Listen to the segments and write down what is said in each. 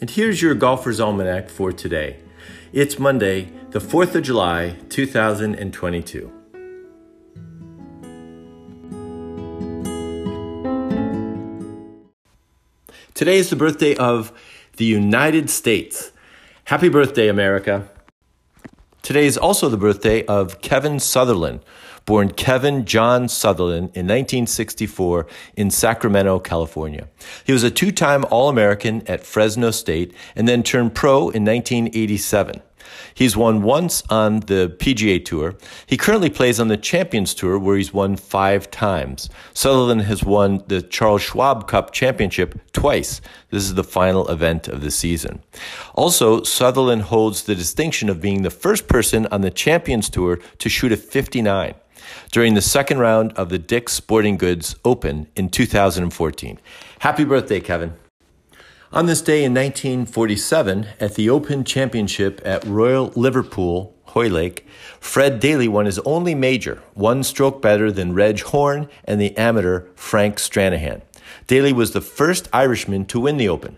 And here's your Golfer's Almanac for today. It's Monday, the 4th of July, 2022. Today is the birthday of the United States. Happy birthday, America. Today is also the birthday of Kevin Sutherland, born Kevin John Sutherland in 1964 in Sacramento, California. He was a two time All American at Fresno State and then turned pro in 1987. He's won once on the PGA Tour. He currently plays on the Champions Tour, where he's won five times. Sutherland has won the Charles Schwab Cup Championship twice. This is the final event of the season. Also, Sutherland holds the distinction of being the first person on the Champions Tour to shoot a 59 during the second round of the Dick's Sporting Goods Open in 2014. Happy birthday, Kevin. On this day in 1947, at the Open Championship at Royal Liverpool, Hoylake, Fred Daly won his only major, one stroke better than Reg Horne and the amateur Frank Stranahan. Daly was the first Irishman to win the Open.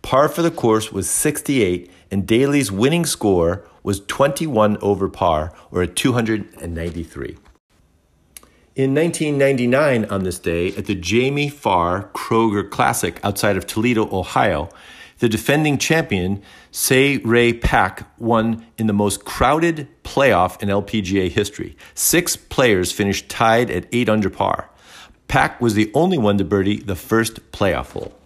Par for the course was 68, and Daly's winning score was 21 over par, or a 293. In 1999, on this day, at the Jamie Farr Kroger Classic outside of Toledo, Ohio, the defending champion, Se Ri Pak, won in the most crowded playoff in LPGA history. Six players finished tied at 8 under par. Pak was the only one to birdie the first playoff hole.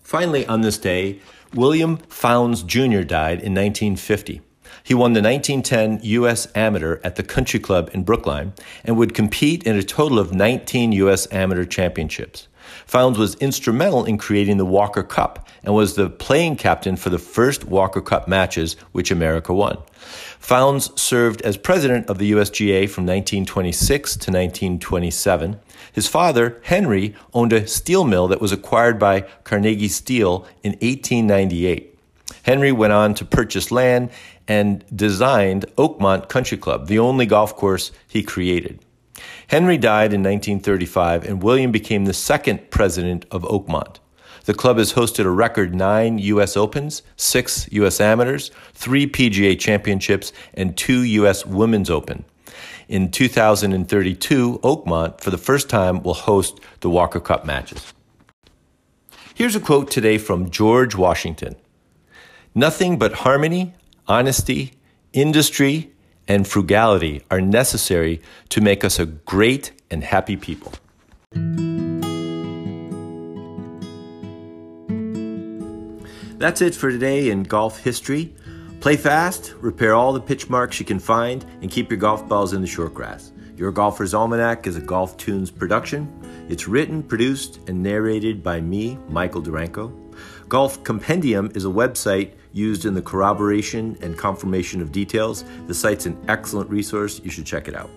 Finally, on this day, William Fownes Jr. died in 1950. He won the 1910 U.S. Amateur at the Country Club in Brookline and would compete in a total of 19 U.S. Amateur championships. Fownes was instrumental in creating the Walker Cup and was the playing captain for the first Walker Cup matches which America won. Fownes served as president of the USGA from 1926 to 1927. His father, Henry, owned a steel mill that was acquired by Carnegie Steel in 1898. Henry went on to purchase land and designed Oakmont Country Club, the only golf course he created. Henry died in 1935, and William became the second president of Oakmont. The club has hosted a record nine U.S. Opens, six U.S. Amateurs, three PGA Championships, and two U.S. Women's Open. In 2032, Oakmont, for the first time, will host the Walker Cup matches. Here's a quote today from George Washington Nothing but harmony, honesty, industry, and frugality are necessary to make us a great and happy people. That's it for today in golf history. Play fast, repair all the pitch marks you can find, and keep your golf balls in the short grass. Your Golfer's Almanac is a GolfToons production. It's written, produced, and narrated by me, Michael Duranko. Golf Compendium is a website used in the corroboration and confirmation of details. The site's an excellent resource. You should check it out.